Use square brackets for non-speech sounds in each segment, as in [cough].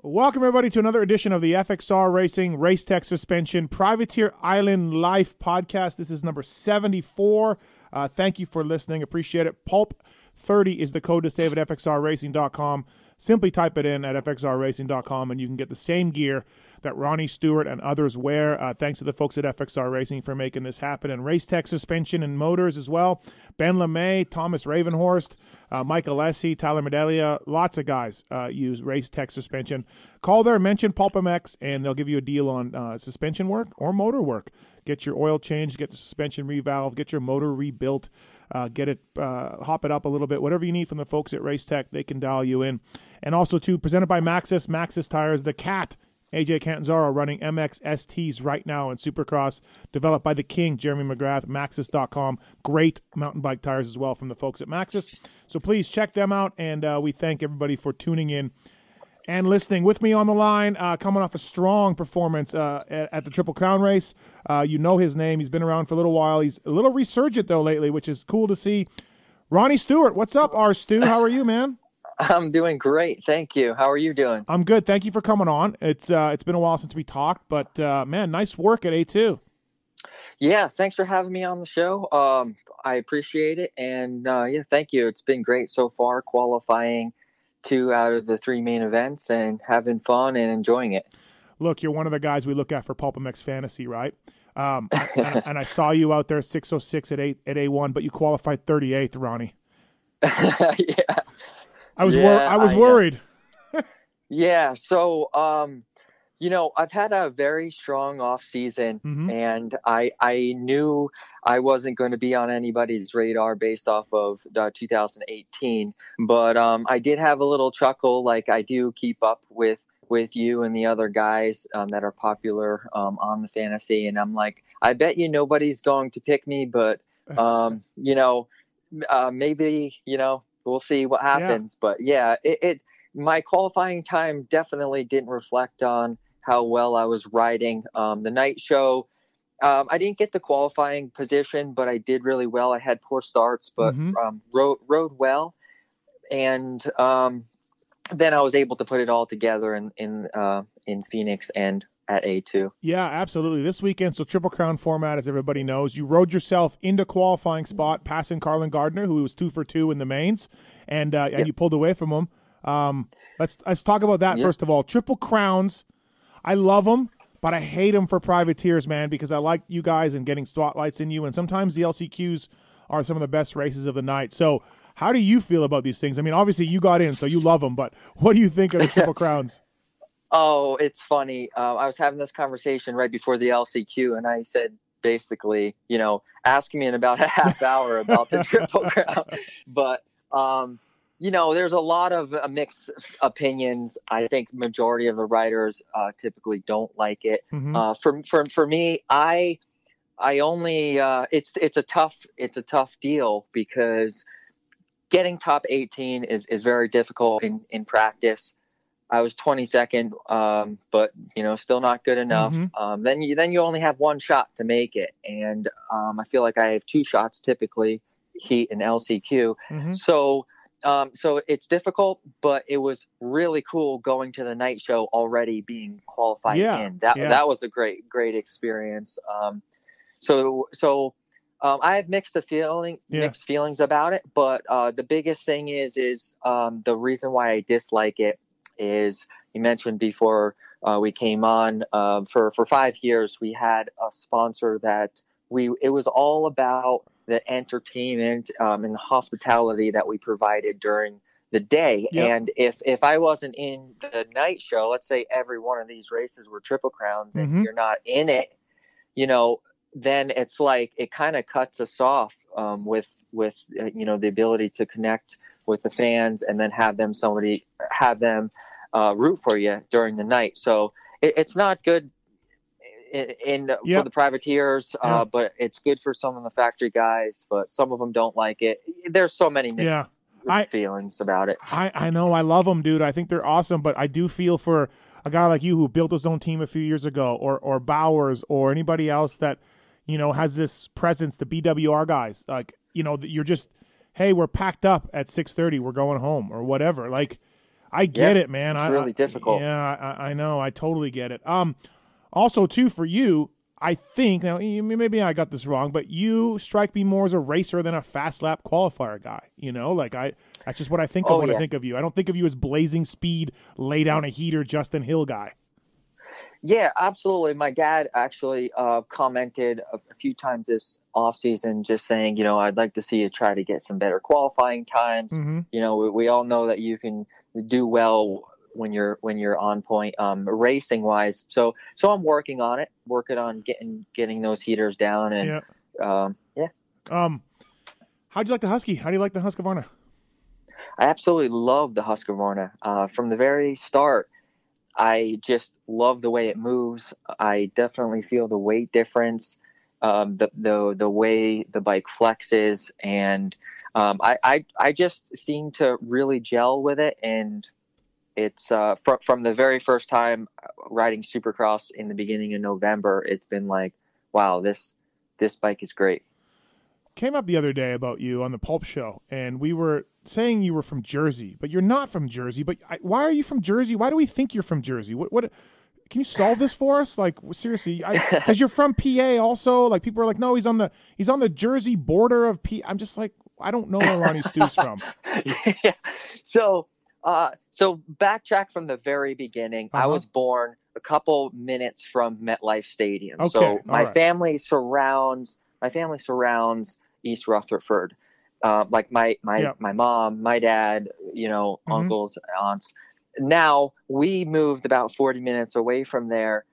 Welcome, everybody, to another edition of the FXR Racing Race Tech Suspension Privateer Island Life podcast. This is number 74. Uh, thank you for listening. Appreciate it. Pulp 30 is the code to save at FXRRacing.com. Simply type it in at FXRRacing.com and you can get the same gear that Ronnie Stewart and others wear. Uh, thanks to the folks at FXR Racing for making this happen. And Race Tech Suspension and Motors as well. Ben LaMay, Thomas Ravenhorst, uh, Mike Alessi, Tyler Medaglia, lots of guys uh, use Race Tech Suspension. Call there, mention PulpMX, and they'll give you a deal on uh, suspension work or motor work. Get your oil changed, get the suspension revalved, get your motor rebuilt, uh, get it, uh, hop it up a little bit. Whatever you need from the folks at Race Tech, they can dial you in. And also, too, presented by Maxxis, Maxxis Tires, the cat AJ Catanzaro running MXSTs right now in Supercross, developed by the King, Jeremy McGrath, Maxxis.com. Great mountain bike tires as well from the folks at Maxxis. So please check them out, and uh, we thank everybody for tuning in and listening. With me on the line, uh, coming off a strong performance uh, at, at, the Triple Crown race. Uh, you know his name. He's been around for a little while. He's a little resurgent, though, lately, which is cool to see. Ronnie Stewart, what's up, R. Stew? How are you, man? I'm doing great, thank you. How are you doing? I'm good. Thank you for coming on. It's uh, it's been a while since we talked, but uh, man, nice work at A2. Yeah, thanks for having me on the show. Um, I appreciate it, and uh, yeah, thank you. It's been great so far, qualifying two out of the three main events and having fun and enjoying it. Look, you're one of the guys we look at for PulpMX Fantasy, right? Um, [laughs] and, and, I saw you out there 606 at eight at A1, but you qualified 38th, Ronnie. [laughs] yeah. I was yeah, wor- I was I, worried. [laughs] yeah, so um, you know, I've had a very strong off season, mm-hmm. and I I knew I wasn't going to be on anybody's radar based off of uh, 2018, but um, I did have a little chuckle, like I do keep up with with you and the other guys um, that are popular um, on the fantasy, and I'm like, I bet you nobody's going to pick me, but [laughs] um, you know, uh, maybe you know we'll see what happens. Yeah. But yeah, it, it my qualifying time definitely didn't reflect on how well I was riding. Um, the night show, um, I didn't get the qualifying position, but I did really well. I had poor starts, but mm-hmm. um, rode rode well, and um, then I was able to put it all together in in uh, in Phoenix and at A2. Yeah, absolutely. This weekend, so Triple Crown format, as everybody knows, you rode yourself into qualifying spot, passing Carlen Gardner, who was two for two in the mains, and uh, and you pulled away from him. Um, let's let's talk about that yep. first of all. Triple Crowns, I love them, but I hate them for privateers, man, because I like you guys and getting spotlights in you, and sometimes the LCQs are some of the best races of the night. So, how do you feel about these things? I mean, obviously you got in, so you love them, but what do you think of the Triple [laughs] Crowns? Oh, it's funny. Uh, I was having this conversation right before the LCQ, and I said basically, you know, ask me in about a half hour about the triple [laughs] crown. But um, you know, there's a lot of uh, mixed opinions. I think majority of the writers uh, typically don't like it. Mm-hmm. Uh, for for for me, I I only uh, it's it's a tough it's a tough deal because getting top 18 is is very difficult in in practice. I was 22nd, um, but you know, still not good enough. Mm-hmm. Um, then you then you only have one shot to make it, and um, I feel like I have two shots typically, heat and LCQ. Mm-hmm. So, um, so it's difficult, but it was really cool going to the night show already being qualified yeah. in. That yeah. that was a great great experience. Um, so so. Um, I have mixed the feeling, yeah. mixed feelings about it, but uh, the biggest thing is is the reason why I dislike it is you mentioned before uh, we came on uh, for for five years we had a sponsor that we it was all about the entertainment um, and the hospitality that we provided during the day yep. and if if i wasn't in the night show let's say every one of these races were triple crowns and mm-hmm. you're not in it you know then it's like it kind of cuts us off um, with with uh, you know the ability to connect with the fans and then have them somebody have them uh, root for you during the night. So it, it's not good in, in yep. for the privateers, uh, but it's good for some of the factory guys. But some of them don't like it. There's so many mixed yeah. I, feelings about it. I I know I love them, dude. I think they're awesome, but I do feel for a guy like you who built his own team a few years ago, or or Bowers, or anybody else that you know has this presence. The BWR guys, like you know, you're just hey, we're packed up at 6:30, we're going home or whatever. Like I get it, man. It's I, really I, difficult. Yeah, I, I know. I totally get it. Um, also too for you, I think now maybe I got this wrong, but you strike me more as a racer than a fast lap qualifier guy. You know, like I that's just what I think Oh, of when I think of you. I don't think of you as blazing speed, lay down a heater, Justin Hill guy. Yeah, absolutely. My dad actually uh, commented a, a few times this off season, just saying, you know, I'd like to see you try to get some better qualifying times. Mm-hmm. You know, we, we all know that you can do well when you're when you're on point um, racing wise. So so I'm working on it, working on getting getting those heaters down, and Yeah. um, yeah, Um, how'd you like the Husky? How do you like the Husqvarna? I absolutely love the Husqvarna. Uh, from the very start, I just love the way it moves. I definitely feel the weight difference, um, the the the way the bike flexes, and um, I, I I just seem to really gel with it. And it's uh, from from the very first time riding Supercross in the beginning of November. It's been like, wow, this this bike is great. Came up the other day about you on the Pulp Show, and we were saying you were from Jersey, but you're not from Jersey. But I, why are you from Jersey? Why do we think you're from Jersey? What? What? Can you solve this for us? Like seriously, because [laughs] you're from PA. Also, like people are like, no, he's on the he's on the Jersey border of P. I'm just like, I don't know where Ronnie Stu's from. [laughs] yeah. So, uh, so backtrack from the very beginning. I Uh-huh. was born a couple minutes from MetLife Stadium. Okay, So my right. family surrounds my family surrounds East Rutherford. Uh, like my my Yep. my mom, my dad, you know, Mhm. uncles, aunts. Now we moved about forty minutes away from there,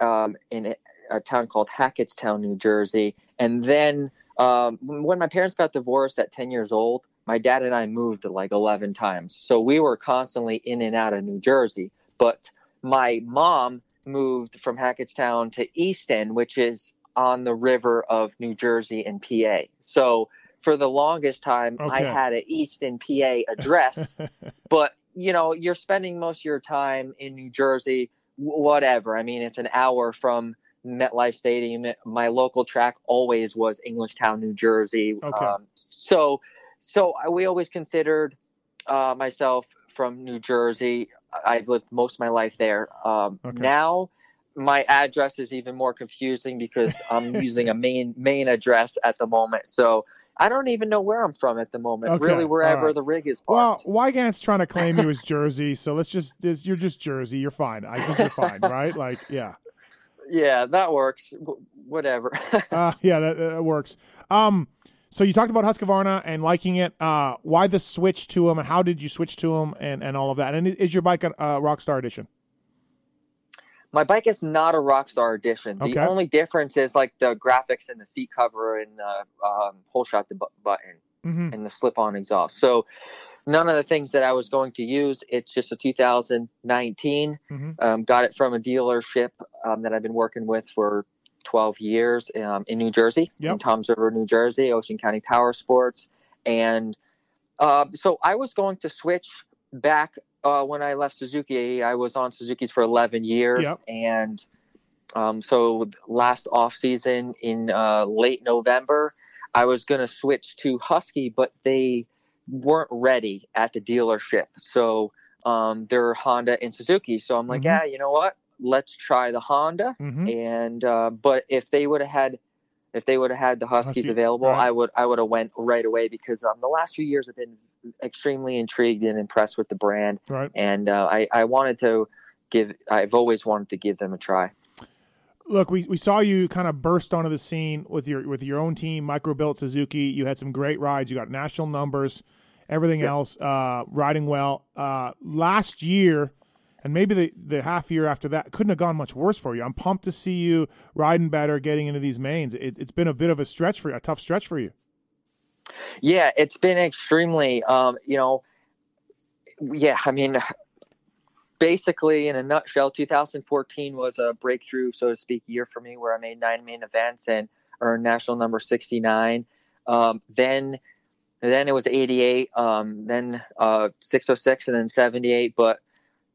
um, in a, town called Hackettstown, New Jersey, and then um, when my parents got divorced at 10 years old, my dad and I moved like 11 times. So we were constantly in and out of New Jersey. But my mom moved from Hackettstown to Easton, which is on the river of New Jersey and PA. So for the longest time, I had an Easton, PA address. [laughs] but, you know, you're spending most of your time in New Jersey, whatever. I mean, it's an hour from MetLife Stadium. My local track always was Englishtown, New Jersey. Okay. Um, so, so I- we always considered uh, myself from New Jersey. I've lived most of my life there. Um, Okay. Now, my address is even more confusing because I'm [laughs] using a main Maine address at the moment. So I don't even know where I'm from at the moment. Okay, Really, wherever right. the rig is well. Weigandt's trying to claim you as [laughs] Jersey, so let's just you're just Jersey. You're fine. I think you're fine, [laughs] right? Like, yeah. yeah, that works. W- whatever. Uh, yeah, that, that works. Um, so you talked about Husqvarna and liking it. Uh, why the switch to them, and how did you switch to them, and, and all of that? And is your bike a uh, Rockstar Edition? My bike is not a Rockstar edition. The Okay. only difference is like the graphics and the seat cover and the um, shot the bu- button Mm-hmm. and the slip on exhaust. So none of the things that I was going to use. It's just a 2019. Mhm. Um, got it from a dealership um, that I've been working with for 12 years um, in New Jersey, Yep. in Toms River, New Jersey, Ocean County Power Sports. And uh, so I was going to switch back uh, when I left Suzuki. I was on Suzuki's for 11 years. Yep. And um, so last off season in uh, late November, I was going to switch to Husky, but they weren't ready at the dealership. So um, they're Honda and Suzuki. So I'm like, Mhm. yeah, you know what? Let's try the Honda. Mm-hmm. And uh, but if they would have had if they would have had the Huskies Husky, available, right. I would I would have went right away because um, the last few years I've been extremely intrigued and impressed with the brand, Right. and uh, I I wanted to give I've always wanted to give them a try. Look, we, we saw you kind of burst onto the scene with your with your own team, Microbuilt Suzuki. You had some great rides. You got national numbers, everything Yeah. else, uh, riding well. Uh, last year, and maybe the, the half year after that, couldn't have gone much worse for you. I'm pumped to see you riding better, getting into these mains. It, it's been a bit of a stretch for you, a tough stretch for you. Yeah, it's been extremely, um, you know, yeah, I mean, basically, in a nutshell, 2014 was a breakthrough, so to speak, year for me where I made nine main events and earned national number 69. Um, then, then it was 88, um, then uh, 606, and then 78. But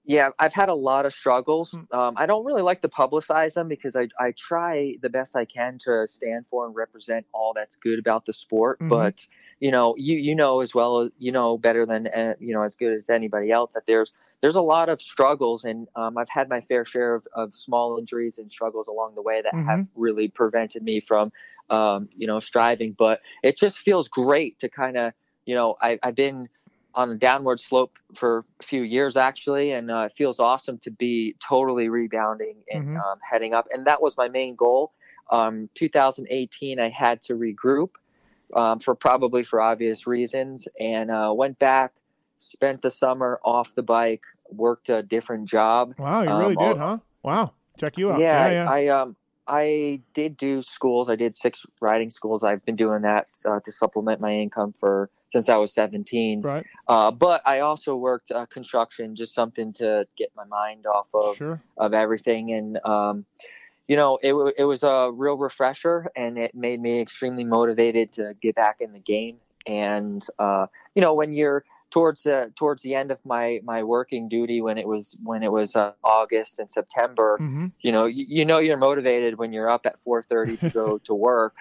Yeah, I've had a lot of struggles. Hmm. Um, I don't really like to publicize them because I, I try the best I can to stand for and represent all that's good about the sport. Mhm. But you know, you you know as well as you know better than uh, you know as good as anybody else that there's there's a lot of struggles, and um, I've had my fair share of, of small injuries and struggles along the way that have really prevented me from um, you know striving. But it just feels great to kind of you know I, I've been on a downward slope for a few years actually, and uh, it feels awesome to be totally rebounding and Mhm. um, heading up. And that was my main goal. Um, 2018, I had to regroup um, for probably for obvious reasons, and uh, went back, spent the summer off the bike, worked a different job. Wow, you really Um, did, huh? Wow, check you out. Yeah, yeah. I, I um I did do schools. I did six riding schools. I've been doing that uh, to supplement my income for since I was 17. right. Uh, but I also worked uh, construction, just something to get my mind off of Sure. of everything. And um, you know, it it was a real refresher, and it made me extremely motivated to get back in the game. And uh, you know, when you're towards the towards the end of my my working duty, when it was when it was uh, August and September, hmm you know you, you know you're motivated when you're up at 4.30 to go [laughs] to work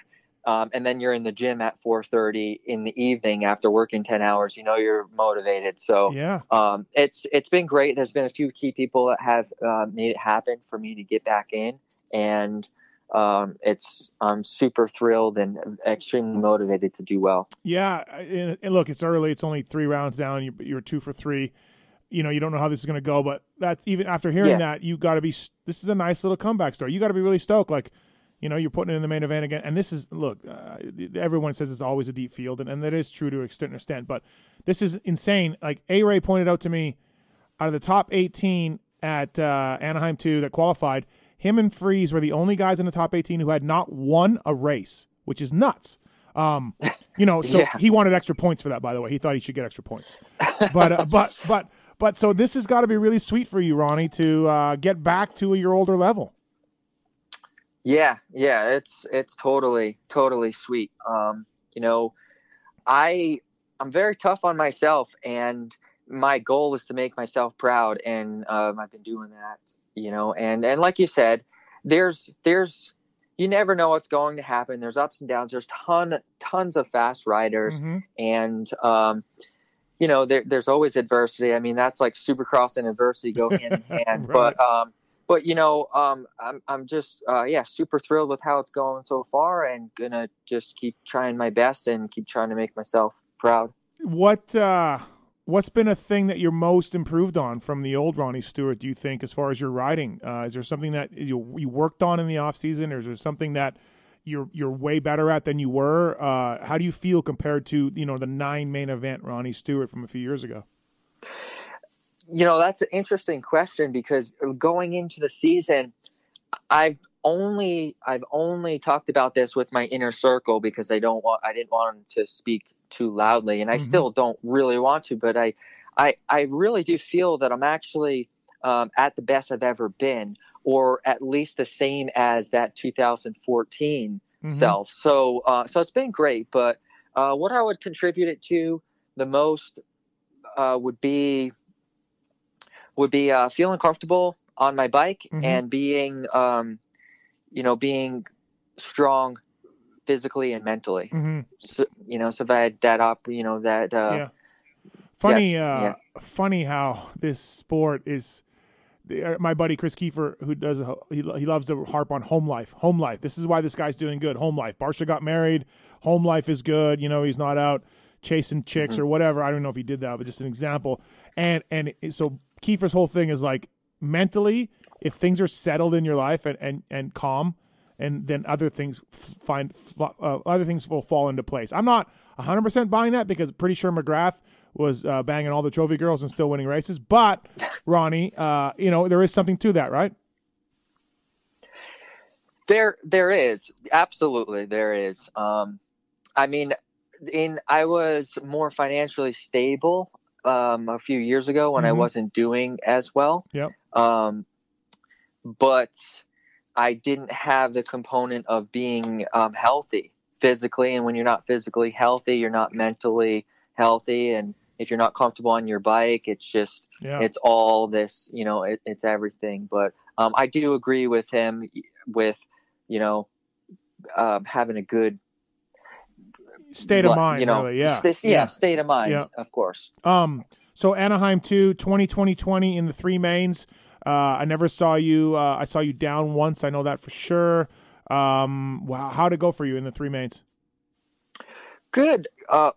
um, and then you're in the gym at 4.30 in the evening after working 10 hours you know you're motivated. So Yeah. um, it's it's been great. There's been a few key people that have uh, made it happen for me to get back in and um, it's i'm super thrilled and extremely motivated to do well Yeah, and, and look, it's early. It's only three rounds down. You, you're two for three. You know, you don't know how this is going to go, but that's even after hearing Yeah. that, you got to be. This is a nice little comeback story. You got to be really stoked. Like, you know, you're putting it in the main event again, and this is look. Uh, everyone says it's always a deep field, and, and that is true to a certain extent. But this is insane. Like A Ray pointed out to me, out of the top 18 at uh, Anaheim two that qualified, him and Friese were the only guys in the top 18 who had not won a race, which is nuts. Um, you know, so [laughs] Yeah. he wanted extra points for that. By the way, he thought he should get extra points. But uh, but but but so this has got to be really sweet for you, Ronnie, to uh, get back to your older level. Yeah, yeah, it's it's totally totally sweet. Um, you know, I I'm very tough on myself, and my goal is to make myself proud, and um, I've been doing that. You know, and and like you said, there's there's you never know what's going to happen. There's ups and downs. There's ton tons of fast riders, Mhm. and um, you know there, there's always adversity. I mean, that's like Supercross and adversity go hand in [laughs] hand. Right. But um, but you know, um, I'm I'm just uh, yeah, super thrilled with how it's going so far, and gonna just keep trying my best and keep trying to make myself proud. What uh, what's been a thing that you're most improved on from the old Ronnie Stewart? Do you think, as far as your riding, uh, is there something that you you worked on in the off season, or is there something that you're you're way better at than you were? Uh, how do you feel compared to you know the nine main event Ronnie Stewart from a few years ago? You know, that's an interesting question because going into the season, I've only I've only talked about this with my inner circle because I don't want I didn't want to speak too loudly, and I Mhm. still don't really want to. But I I I really do feel that I'm actually um, at the best I've ever been, or at least the same as that 2014 Mhm. self. So uh, so it's been great. But uh, what I would contribute it to the most uh, would be would be uh, feeling comfortable on my bike Mhm. and being um, you know being strong physically and mentally. Mhm. So, you know, so if I had that up, you know that uh, Yeah. Funny, uh, funny how this sport is. uh, My buddy Kris Keefer, who does a, he he loves to harp on home life. Home life. This is why this guy's doing good. Home life. Barcia got married. Home life is good. You know, he's not out chasing chicks Mm-hmm. or whatever. I don't know if he did that, but just an example. And and so Keefer's whole thing is like mentally, if things are settled in your life and and and calm, and then other things find uh, other things will fall into place. I'm not 100 percent buying that because pretty sure McGrath was uh, banging all the trophy girls and still winning races. But [laughs] Ronnie, uh, you know there is something to that, right? There, there is absolutely there is. Um, I mean, in I was more financially stable um, a few years ago when I Mhm. wasn't doing as well. Yep. Um, but I didn't have the component of being um, healthy physically, and when you're not physically healthy, you're not mentally healthy, and if you're not comfortable on your bike, it's just Yeah. it's all this, you know, it, it's everything. But um, I do agree with him with, you know, um, having a good State of mind, you know, really. Yeah. s- yeah, state of mind, Yeah. of course. Um, so Anaheim 2, 2020 20 in the three mains. Uh, I never saw you. Uh, I saw you down once. I know that for sure. Um, wow, how'd it go for you in the three mains? Good. Uh,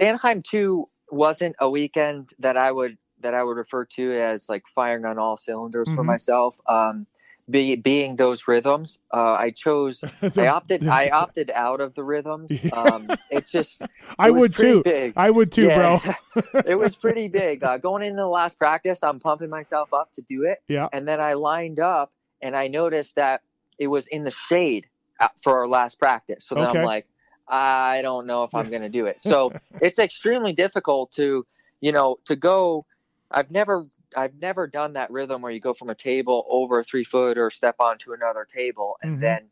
Anaheim two wasn't a weekend that I would that I would refer to as like firing on all cylinders for Mhm. myself. Um, be, being those rhythms, uh, I chose. [laughs] I opted. I opted out of the rhythms. Um, it just. [laughs] It I would too. Big. I would too, bro. [laughs] it was pretty big. Uh, going into the last practice, I'm pumping myself up to do it. Yeah. And then I lined up and I noticed that it was in the shade uh, for our last practice. So then Okay. I'm like, I don't know if I'm going to do it. So it's extremely difficult to, you know, to go. I've never, I've never done that rhythm where you go from a table over a three foot or step onto another table, and Mhm. then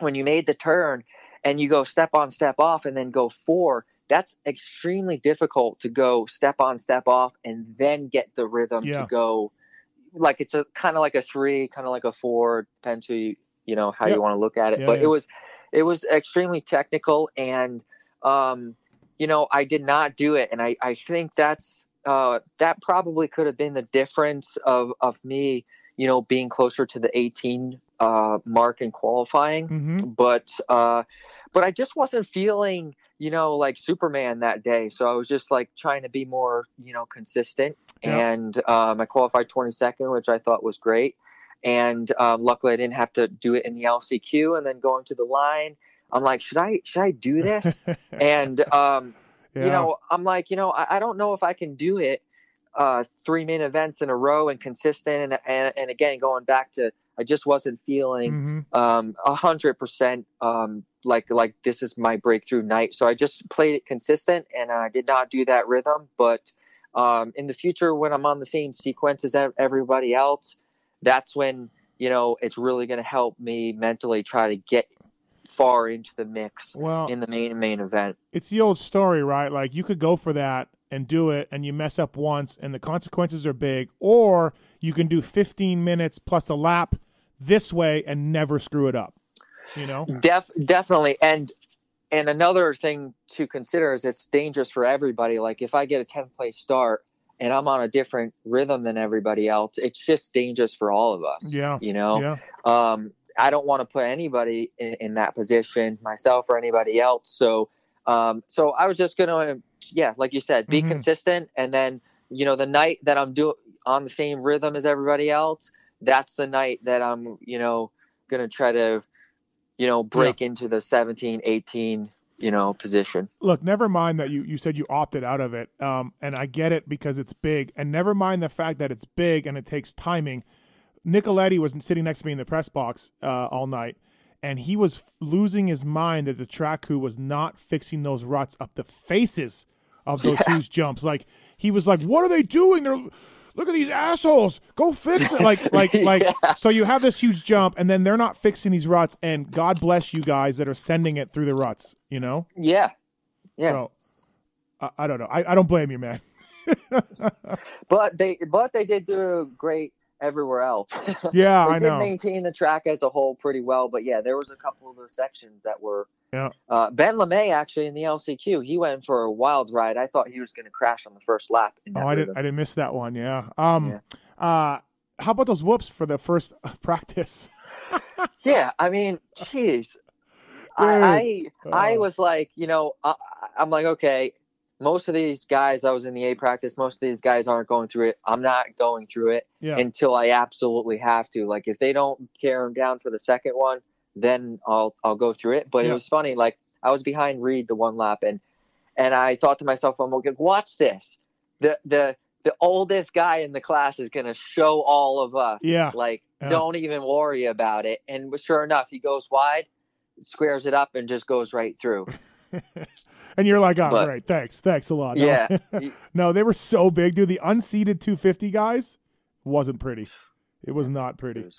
when you made the turn and you go step on, step off, and then go four. That's extremely difficult to go step on, step off, and then get the rhythm Yeah. to go. Like it's a kind of like a three, kind of like a four, depends who you, you know how you want to look at it. Yeah, but it was, it was extremely technical, and um, you know I did not do it, and I I think that's uh that probably could have been the difference of of me, you know, being closer to the 18 uh mark in qualifying. Hmm but uh but i just wasn't feeling you know like superman that day. So i was just like trying to be more you know consistent. Yeah. and um i qualified 22nd which i thought was great. And um, luckily i didn't have to do it in the lcq and then going to the line i'm like should i should i do this? [laughs] And um Yeah. you know i'm like you know I, I don't know if i can do it uh three main events in a row and consistent and, and and again going back to i just wasn't feeling Mhm. um a hundred percent um like like this is my breakthrough night so i just played it consistent and i did not do that rhythm but um in the future when i'm on the same sequence as everybody else that's when you know it's really going to help me mentally try to get far into the mix Well, in the main main event it's the old story, right? Like you could go for that and do it, and you mess up once, and the consequences are big. Or you can do 15 minutes plus a lap this way and never screw it up. You know? Def, definitely and and another thing to consider is it's dangerous for everybody like if i get a 10th place start and i'm on a different rhythm than everybody else it's just dangerous for all of us Yeah. you know Yeah. um i don't want to put anybody in, in that position myself or anybody else so um so i was just gonna yeah like you said be Mhm. consistent and then you know the night that i'm doing on the same rhythm as everybody else that's the night that i'm you know gonna try to you know break into the 17 18 you know position Look, never mind that you, you said you opted out of it. Um, and I get it because it's big. And never mind the fact that it's big and it takes timing. Nicoletti was sitting next to me in the press box uh, all night, and he was f- losing his mind that the track crew was not fixing those ruts up the faces of those huge jumps. Like he was like, "What are they doing? They're look at these assholes. Go fix it!" Like [laughs] like like. Yeah. So you have this huge jump, and then they're not fixing these ruts. And God bless you guys that are sending it through the ruts. You know. yeah yeah So I, I don't know. I, I don't blame you, man. [laughs] but they but they did do a great everywhere else [laughs] Yeah, they I did know. maintain the track as a whole pretty well but yeah there was a couple of those sections that were Yeah. uh, ben lamay actually in the lcq he went for a wild ride i thought he was going to crash on the first lap in Oh, I didn't. I didn't miss that one. Yeah. Um. Uh. How about those whoops for the first [laughs] practice? [laughs] yeah i mean jeez I, I I Oh. was like, you know, I, I'm like, okay, most of these guys, I was in the A practice. Most of these guys aren't going through it. I'm not going through it Yeah. until I absolutely have to. Like, if they don't tear them down for the second one, then I'll I'll go through it. But Yeah. it was funny. Like, I was behind Reed the one lap, and and I thought to myself, I'm like, watch this. The the the oldest guy in the class is going to show all of us. Yeah. Like, Yeah. don't even worry about it. And sure enough, he goes wide, squares it up, and just goes right through. [laughs] and you're like, oh, But- great, thanks, thanks a lot. No. Yeah. [laughs] no, they were so big, dude. The unseated 250 guys wasn't pretty. It was not pretty.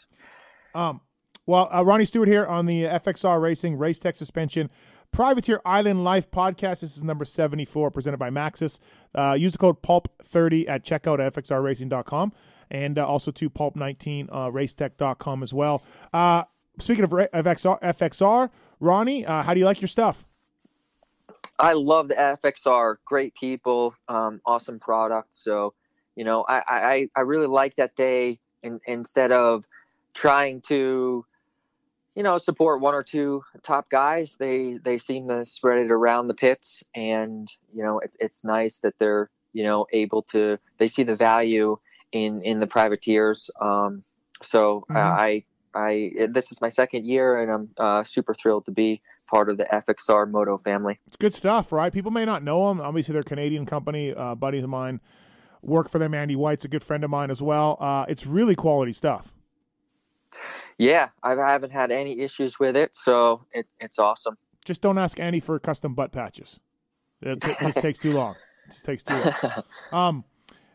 Um, well, uh, Ronnie Stewart here on the FXR Racing Race Tech Suspension Privateer Island Life podcast. This is number 74, presented by Maxxis. Uh, use the code PULP30 at checkout at fxrracing.com and uh, also to PULP19 uh, racetech.com as well. Uh, speaking of, of XR, FXR, Ronnie, uh, how do you like your stuff? I love the FXR. Great people, um, awesome product. So, you know, I, I, I really like that they, in, instead of trying to, you know, support one or two top guys, they, they seem to spread it around the pits. And, you know, it, it's nice that they're, you know, able to, they see the value in, in the privateers. Um, so mm-hmm. I, I, this is my second year and I'm uh, super thrilled to be part of the FXR Moto family. It's good stuff, right? People may not know them. Obviously, they're a Canadian company. Uh, buddies of mine work for them. Andy White's a good friend of mine as well. Uh, it's really quality stuff. Yeah, I haven't had any issues with it, so it, it's awesome. Just don't ask Andy for custom butt patches. It, t- just takes too long. [laughs] It just takes too long. Um,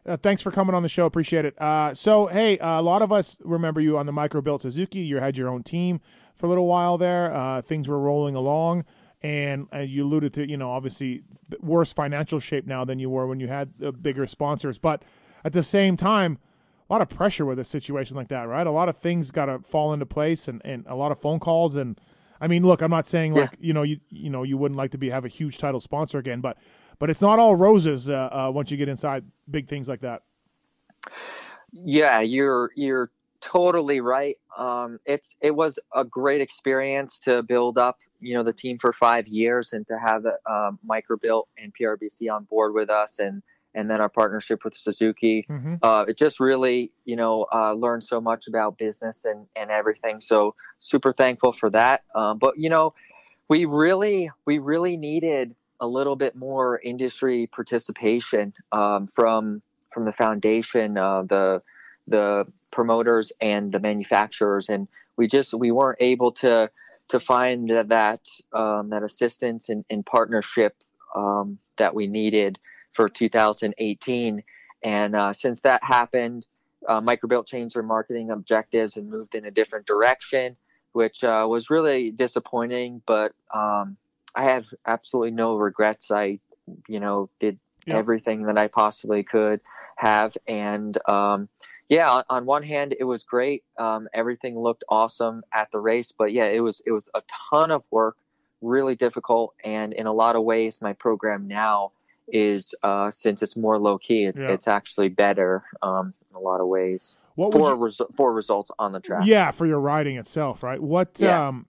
uh, thanks for coming on the show. Appreciate it. Uh, so, hey, uh, a lot of us remember you on the micro built Suzuki. You had your own team for a little while there. Uh, things were rolling along, and uh, you alluded to, you know, obviously worse financial shape now than you were when you had bigger sponsors. But at the same time, a lot of pressure with a situation like that, right? A lot of things got to fall into place, and, and a lot of phone calls. And I mean, look, I'm not saying like yeah. you know you you know you wouldn't like to be have a huge title sponsor again, but but it's not all roses uh, uh, once you get inside big things like that. Yeah, you're you're totally right. Um, it's it was a great experience to build up, you know, the team for five years and to have the um, Microbuilt and PRBC on board with us, and and then our partnership with Suzuki. Mm-hmm. Uh, it just really, you know, uh, learned so much about business and and everything. So super thankful for that. Um, but you know, we really we really needed a little bit more industry participation um, from from the foundation, uh, the the promoters and the manufacturers, and we just we weren't able to to find that that, um, that assistance and, and partnership um, that we needed for 2018. And uh, since that happened, uh, Microbuilt changed their marketing objectives and moved in a different direction, which uh, was really disappointing. But um, I have absolutely no regrets. I, you know, did yep. everything that I possibly could have, and um, yeah, on, on, one hand, it was great. Um, everything looked awesome at the race, but yeah, it was it was a ton of work, really difficult, and in a lot of ways, my program now is uh, since it's more low key, it's, yeah. it's actually better um, in a lot of ways. What for you, for results on the track? Yeah, for your riding itself, right? What yeah. um,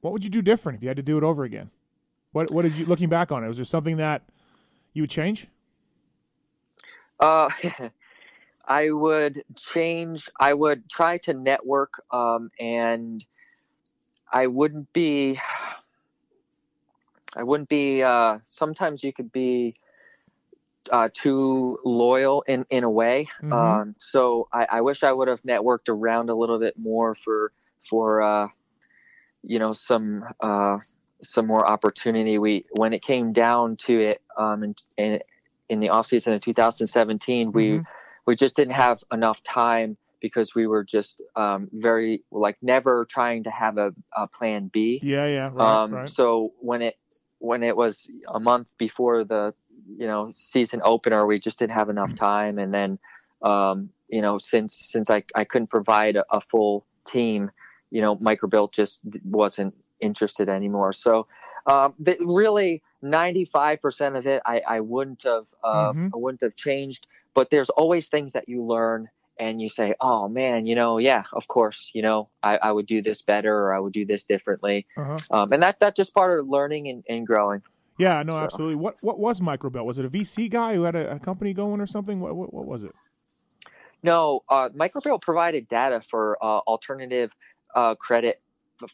what would you do different if you had to do it over again? What what did you looking back on it? Was there something that you would change? Uh, [laughs] I would change. I would try to network, um, and I wouldn't be. I wouldn't be. Uh, sometimes you could be uh, too loyal in in a way. Mm-hmm. Um, so I, I, wish I would have networked around a little bit more for for uh, you know some uh, some more opportunity. We when it came down to it, um, in, in, in the off season of 2017, mm-hmm. we we just didn't have enough time because we were just um, very like never trying to have a, a plan B. Yeah, yeah. Right, um, right. So when it when it was a month before the you know season opener, we just didn't have enough time, and then um, you know since since I I couldn't provide a, a full team, you know, Microbuilt just wasn't interested anymore. So um, really, ninety five percent of it, I, I wouldn't have uh, mm-hmm. I wouldn't have changed. But there's always things that you learn and you say, "Oh man, you know, yeah, of course, you know, I, I would do this better or I would do this differently," uh-huh. um, and that that's just part of learning and, and growing. Yeah, no, so. absolutely. What what was Microbuilt? Was it a VC guy who had a, a company going or something? What, what, what was it? No, uh, provided data for uh, alternative uh, credit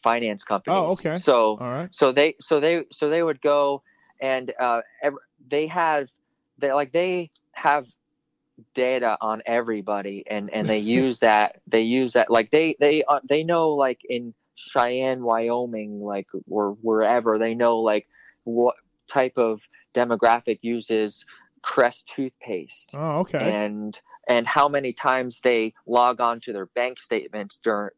finance companies. Oh, okay. So, all right. So they, so they, so they would go and uh, they have, they like they have data on everybody, and and they [laughs] use that. They use that like they they uh, they know like in Cheyenne, Wyoming, like or wherever they know like what type of demographic uses Crest toothpaste. Oh, okay. And and how many times they log on to their bank statements during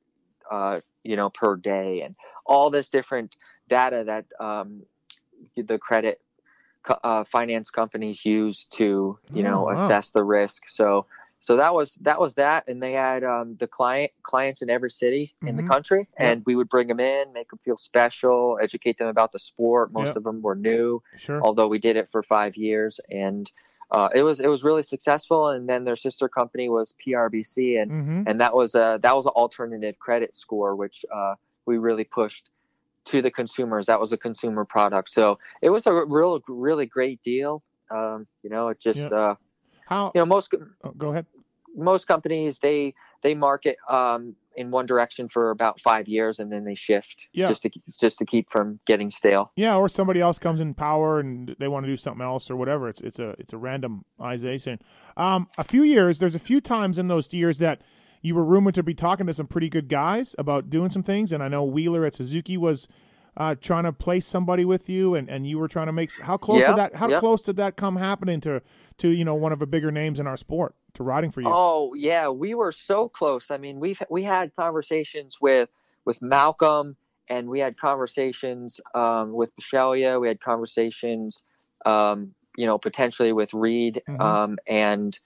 uh, you know, per day, and all this different data that um, the credit uh, finance companies use to you know Oh, wow. assess the risk. So so that was that was that, and they had um, the client clients in every city in the Mhm. country, Yep. and we would bring them in, make them feel special, educate them about the sport. Most Yep. of them were new, Sure. although we did it for five years, and uh, it was it was really successful. And then their sister company was PRBC, and Mm-hmm. and that was a that was an alternative credit score, which uh, we really pushed to the consumers. That was a consumer product, so it was a real really great deal. Um, you know, it just Yeah. uh, How? you know most oh, go ahead. most companies they they market um, in one direction for about five years and then they shift Yeah. just to just to keep from getting stale. Yeah, or somebody else comes in power and they want to do something else or whatever. It's it's a it's a randomization. Um, a few years, there's a few times in those years that you were rumored to be talking to some pretty good guys about doing some things, and I know Wheeler at Suzuki was uh, trying to place somebody with you, and, and you were trying to make. How close Yeah, did that? How yeah. close did that come happening to to you know one of the bigger names in our sport to riding for you? Oh yeah, we were so close. I mean, we've we had conversations with with Malcolm, and we had conversations um, with Michelia. We had conversations, um, you know, potentially with Reed Mhm. um, and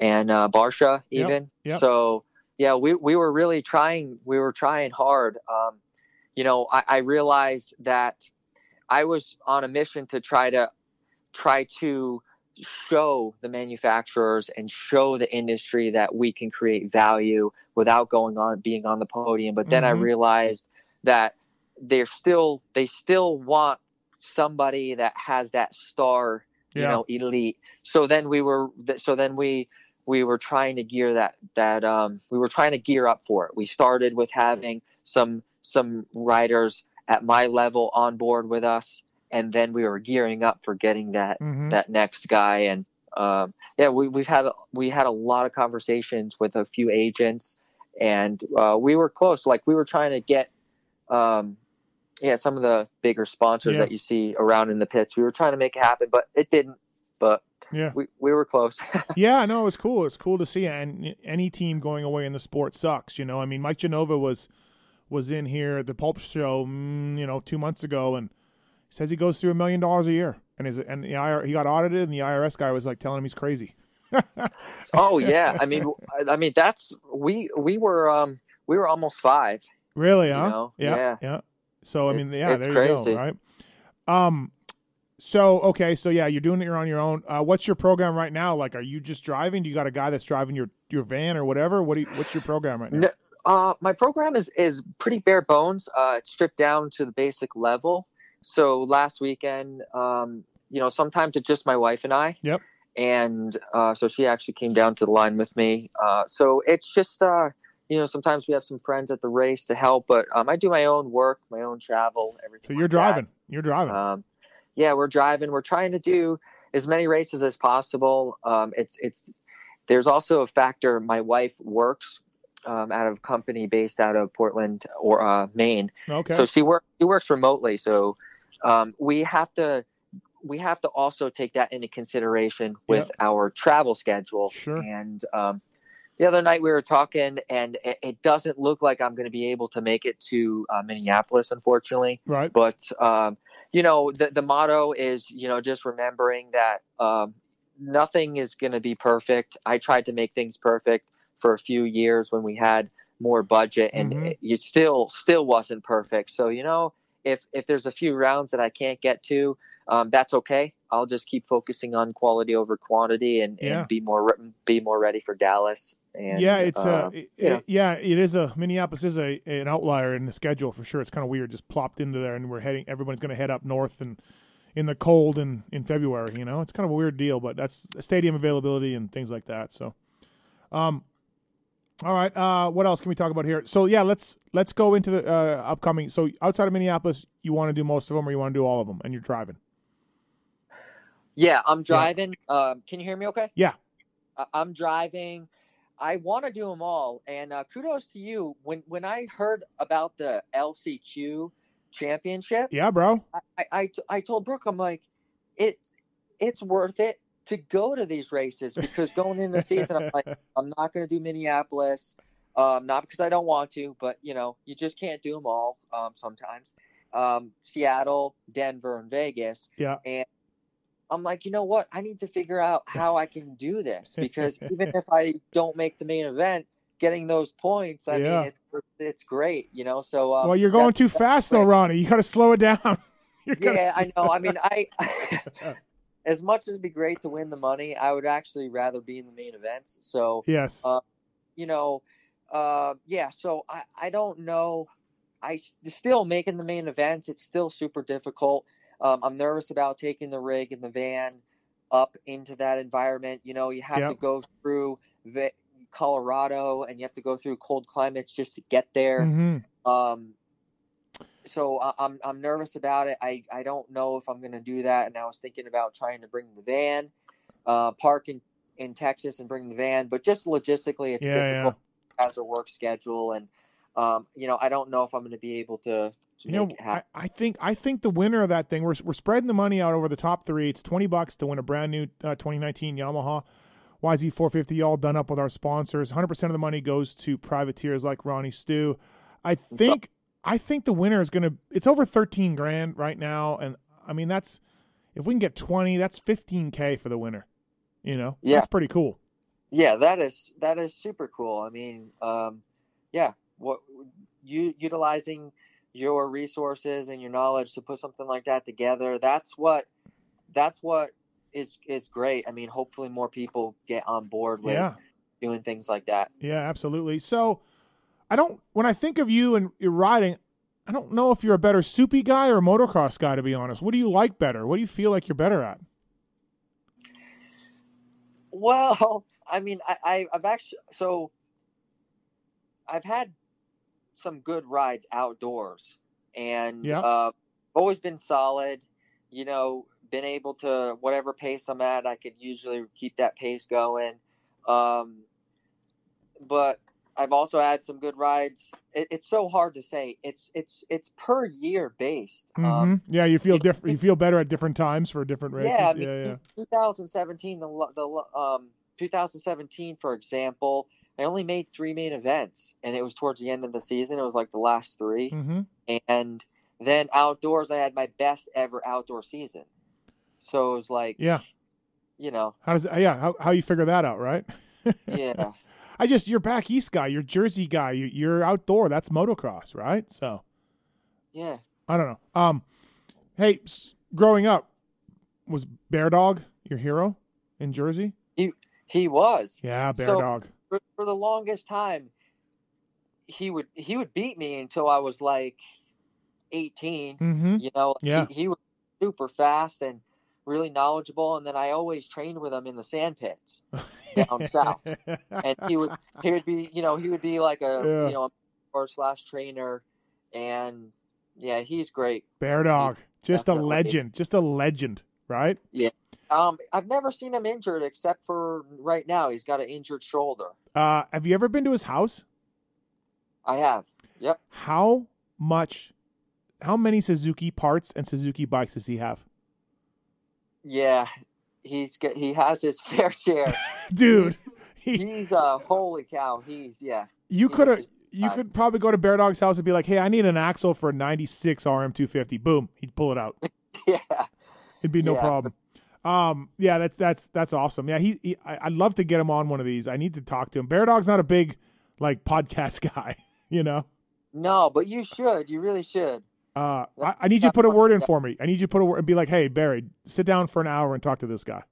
and uh, Barcia Yep, even. yep. So yeah, we we were really trying. We were trying hard. Um, you know, I, I realized that I was on a mission to try to try to show the manufacturers and show the industry that we can create value without going on being on the podium but then i Mhm. realized that they're still they still want somebody that has that star you know elite so then we were so then we we were trying to gear that that um we were trying to gear up for it. We started with having some some riders at my level on board with us and then we were gearing up for getting that Mhm. that next guy. And um, yeah we, we've had we had a lot of conversations with a few agents and uh, we were close. Like we were trying to get um, yeah some of the bigger sponsors Yeah. that you see around in the pits. We were trying to make it happen but it didn't. But Yeah. we, we were close [laughs] yeah, no, it was cool. It's cool to see, and any team going away in the sport sucks. You know, I mean, Mike Genova was was in here at the Pulp Show, mm, you know, two months ago, and says he goes through a million dollars a year, and is and the IR, he got audited, and the IRS guy was like telling him he's crazy. [laughs] oh yeah i mean I- mean that's we we were um we were almost five Really? Huh? know, Yeah. yeah. Yeah. So I mean, It's- yeah, it's there you go. Right. Um. So okay, so yeah, you're doing it. You're on your own. Uh, what's your program right now? Like, are you just driving? Do you got a guy that's driving your your van or whatever? What do you, What's your program right now? No, uh, my program is is pretty bare bones. Uh, it's stripped down to the basic level. So last weekend, um, you know, sometimes it's just my wife and I. Yep. And uh, so she actually came down to the line with me. Uh, so it's just, uh, you know, sometimes we have some friends at the race to help, but um, I do my own work, my own travel, everything. So you're like that. driving. You're driving. Um, yeah, we're driving. We're trying to do as many races as possible. Um, it's it's there's also a factor. My wife works um, out of a company based out of Portland or uh, Maine, okay. so she works she works remotely. So um, we have to we have to also take that into consideration with our travel schedule. Sure. And um, the other night we were talking, and it, it doesn't look like I'm going to be able to make it to uh, Minneapolis, unfortunately right. but um, you know the, the motto is you know just remembering that um, nothing is going to be perfect i tried to make things perfect for a few years when we had more budget and Mhm. it, you still still wasn't perfect so you know if if there's a few rounds that i can't get to um, that's okay i'll just keep focusing on quality over quantity and, Yeah. and be more re- be more ready for dallas and yeah, it's uh, uh, it- yeah. yeah, it is a Minneapolis is a an outlier in the schedule for sure. It's kind of weird, just plopped into there, and we're heading. Everyone's going to head up north and in the cold in in February. You know, it's kind of a weird deal, but that's stadium availability and things like that. So, um, all right. Uh, what else can we talk about here? So yeah, let's let's go into the uh, upcoming. So outside of Minneapolis, you want to do most of them, or you want to do all of them, and you're driving. Yeah, I'm driving. Um, can you hear me okay? Yeah. I- I'm driving. I want to do them all. And uh, kudos to you. When when I heard about the LCQ championship, Yeah, bro. I, I, I, t- I told Brooke, I'm like, it, it's worth it to go to these races because going into the season, I'm like, [laughs] I'm not going to do Minneapolis. Um, not because I don't want to, but you know, you just can't do them all um, sometimes. um, Seattle, Denver, and Vegas. Yeah. And I'm like, you know what? I need to figure out how I can do this because even [laughs] if I don't make the main event, getting those points, I Yeah. mean, it's, it's great, you know. So, um, well, you're going too fast though. Ronnie. You got to slow it down. [laughs] Yeah, I know. I mean, I [laughs] as much as it'd be great to win the money, I would actually rather be in the main events. So, yes. uh, you know, uh, yeah. So I, I don't know. I still making the main events. It's still super difficult. Um, I'm nervous about taking the rig and the van up into that environment. You know, you have to go through the Colorado and you have to go through cold climates just to get there. Mhm. Um, so I, I'm I'm nervous about it. I, I don't know if I'm gonna do that. And I was thinking about trying to bring the van, uh, park in, in Texas and bring the van, but just logistically, it's Yeah, difficult as a work schedule, and um, you know, I don't know if I'm gonna be able to, to You know, I. I think I think the winner of that thing we're we're spreading the money out over the top three. It's twenty bucks to win a brand new uh, 2019 Yamaha YZ450, all done up with our sponsors. 100 percent of the money goes to privateers like Ronnie Stew. I think I think the winner is gonna. It's over 13 grand right now, and I mean that's if we can get 20, that's 15k for the winner. You know, Yeah. that's pretty cool. Yeah, that is that is super cool. I mean, um, yeah, what you utilizing your resources and your knowledge to put something like that together. That's what that's what is is great. I mean, hopefully more people get on board with Yeah. doing things like that. Yeah, absolutely. So, I don't. When I think of you and your riding, I don't know if you're a better soupy guy or a motocross guy. To be honest, what do you like better? What do you feel like you're better at? Well, [laughs] I mean, I, I I've actually so I've had some good rides outdoors, and Yeah. uh, always been solid. You know, been able to whatever pace I'm at, I could usually keep that pace going. Um, but I've also had some good rides. It, it's so hard to say. It's it's it's per year based. Um, Mhm. yeah, you feel different. You feel better at different times for different races. yeah, I mean, yeah, yeah. 2017, the the um 2017, for example, I only made three main events, and it was towards the end of the season. It was like the last 3 hmm and then outdoors, I had my best ever outdoor season. So it was like, Yeah. you know, How does? Yeah. How how you figure that out, right? [laughs] yeah, I just you're back east guy. You're Jersey guy. You, you're outdoor. That's motocross, right? So yeah. I don't know. Um, hey, growing up, was Bear Dog your hero in Jersey? He he was Yeah, Bear So- Dog. For, for the longest time. He would he would beat me until I was like 18. Mm-hmm. You know, Yeah. he, he was super fast and really knowledgeable. And then I always trained with him in the sand pits [laughs] down south. And he would he would be you know he would be like a Yeah. you know or slash trainer, and yeah, he's great. Bear Dog, just a legend, just a legend, right? Um, I've never seen him injured except for right now. He's got an injured shoulder. Uh, have you ever been to his house? I have. Yep. How much, how many Suzuki parts and Suzuki bikes does he have, Yeah, he's got, he has his [laughs] fair share. [laughs] dude? He, he's uh holy cow. He's yeah. you he could have, you uh, could probably go to Bear Dog's house and be like, "Hey, I need an axle for a '96 RM250." Boom, he'd pull it out. [laughs] Yeah. It'd be no Yeah. problem. Um, yeah, that's that's that's awesome. Yeah, he, he I, I'd love to get him on one of these. I need to talk to him. Bear Dog's not a big like podcast [laughs] guy, you know. No, but you should. You really should. Uh, I, I need you to put a word in for me. I need you to put a word and be like, "Hey, Barry, sit down for an hour and talk to this guy."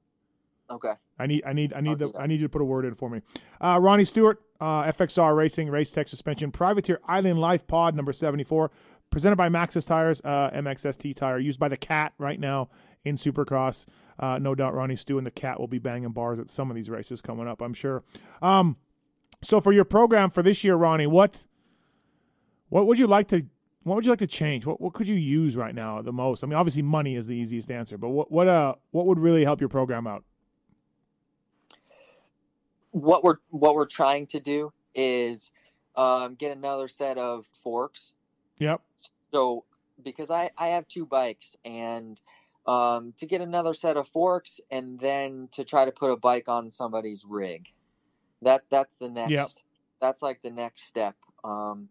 Okay. I need, I need, I need I'll the. I need you to put a word in for me. Uh, Ronnie Stewart, uh, FXR Racing, Race Tech Suspension, Privateer Island Life Pod number seventy four, presented by Maxxis Tires, uh, MXST tire, used by the Cat right now in Supercross. Uh, no doubt, Ronnie Stew and the Cat will be banging bars at some of these races coming up. I'm sure. Um, so for your program for this year, Ronnie, what, what would you like to? What would you like to change? What what could you use right now the most? I mean, obviously money is the easiest answer, but what what uh what would really help your program out? What we're what we're trying to do is um, get another set of forks. Yep. So because I I have two bikes and um, to get another set of forks and then to try to put a bike on somebody's rig. That that's the next. Yep. That's like the next step. Um,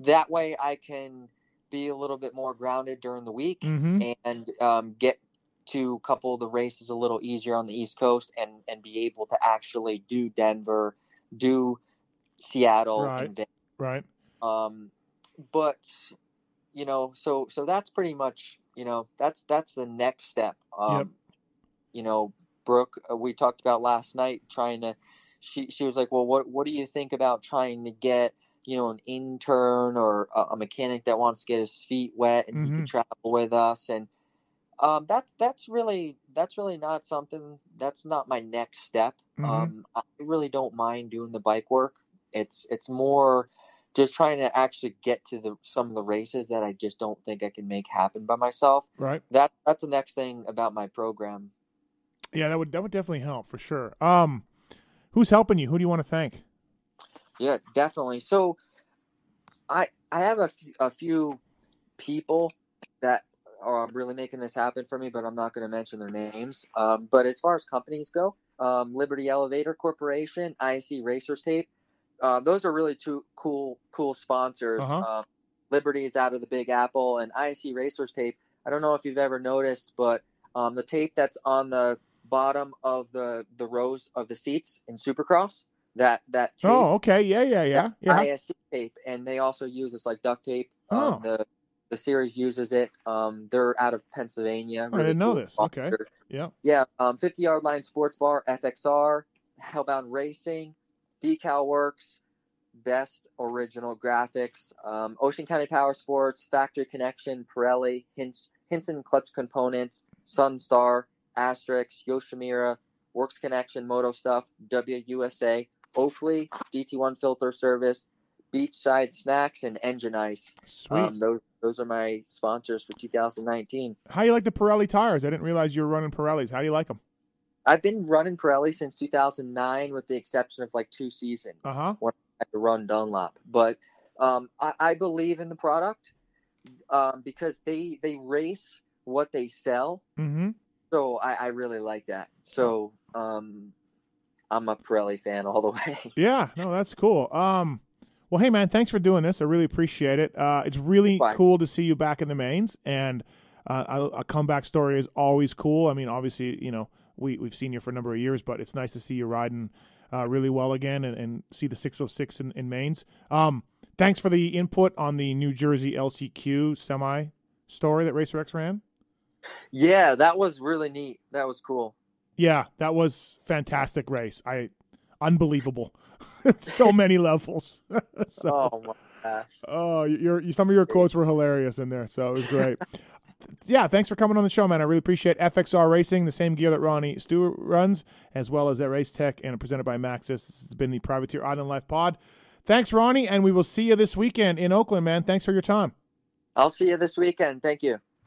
that way I can be a little bit more grounded during the week hmm and um, get to a couple of the races a little easier on the East Coast and and be able to actually do Denver, do Seattle, Right. and Right. Um, but you know, so so that's pretty much you know that's that's the next step. Um, Yep. You know, Brooke, uh, we talked about last night trying to. She she was like, well, what what do you think about trying to get you know an intern or a, a mechanic that wants to get his feet wet and he Mhm. can travel with us and. Um, that's that's really that's really not something that's not my next step. Mhm. Um, I really don't mind doing the bike work. It's it's more just trying to actually get to the some of the races that I just don't think I can make happen by myself. Right. That that's the next thing about my program. Yeah, that would that would definitely help for sure. Um, who's helping you? Who do you want to thank? Yeah, definitely. So I I have a, f- a few people that are really making this happen for me, but I'm not going to mention their names. Um, but as far as companies go, um, Liberty Elevator Corporation, ISC Racers Tape, uh, those are really two cool cool sponsors. Uh-huh. Um, Liberty is out of the Big Apple, and ISC Racers Tape. I don't know if you've ever noticed, but um, the tape that's on the bottom of the the rows of the seats in Supercross, that that tape Oh, okay. Yeah, yeah, yeah, yeah. ISC tape, and they also use this like duct tape. Oh. Um, the the series uses it. Um, they're out of Pennsylvania. Oh, I didn't know this. Okay. Yeah. Yeah. Um, 50 Yard Line Sports Bar, FXR, Hellbound Racing, Decal Works, Best Original Graphics, um, Ocean County Power Sports, Factory Connection, Pirelli, Hins- Hinson Clutch Components, Sunstar, Asterisk, Yoshimura, Works Connection, Moto Stuff, WUSA, Oakley, DT1 Filter Service, Beachside Snacks, and Engine Ice. Sweet. Um, those those are my sponsors for 2019. How you like the Pirelli tires? I didn't realize you were running Pirellis. How do you like them? I've been running Pirelli since 2009, with the exception of like two seasons Uh huh. when I had to run Dunlop. But um, I, I believe in the product um, because they they race what they sell. Mm-hmm. So I, I really like that. So um, I'm a Pirelli fan all the [laughs] way. Yeah. No, that's cool. Um. Well, hey man, thanks for doing this. I really appreciate it. Uh, it's really Fine. cool to see you back in the mains, and uh, a, a comeback story is always cool. I mean, obviously, you know, we we've seen you for a number of years, but it's nice to see you riding uh, really well again and, and see the 606 in, in mains. Um, thanks for the input on the New Jersey LCQ semi story that Racer X ran. yeah, that was really neat. That was cool. Yeah, that was fantastic race. I unbelievable. [laughs] so many [laughs] levels. [laughs] so, Oh my gosh. oh, your, your some of your quotes were hilarious in there, so it was great. Yeah, thanks for coming on the show, man. I really appreciate FXR Racing, the same gear that Ronnie Stewart runs, as well as that Race Tech, and presented by Maxxis. This has been the Privateer Island Life Pod. Thanks, Ronnie, and we will see you this weekend in Oakland, man. Thanks for your time. I'll see you this weekend. Thank you.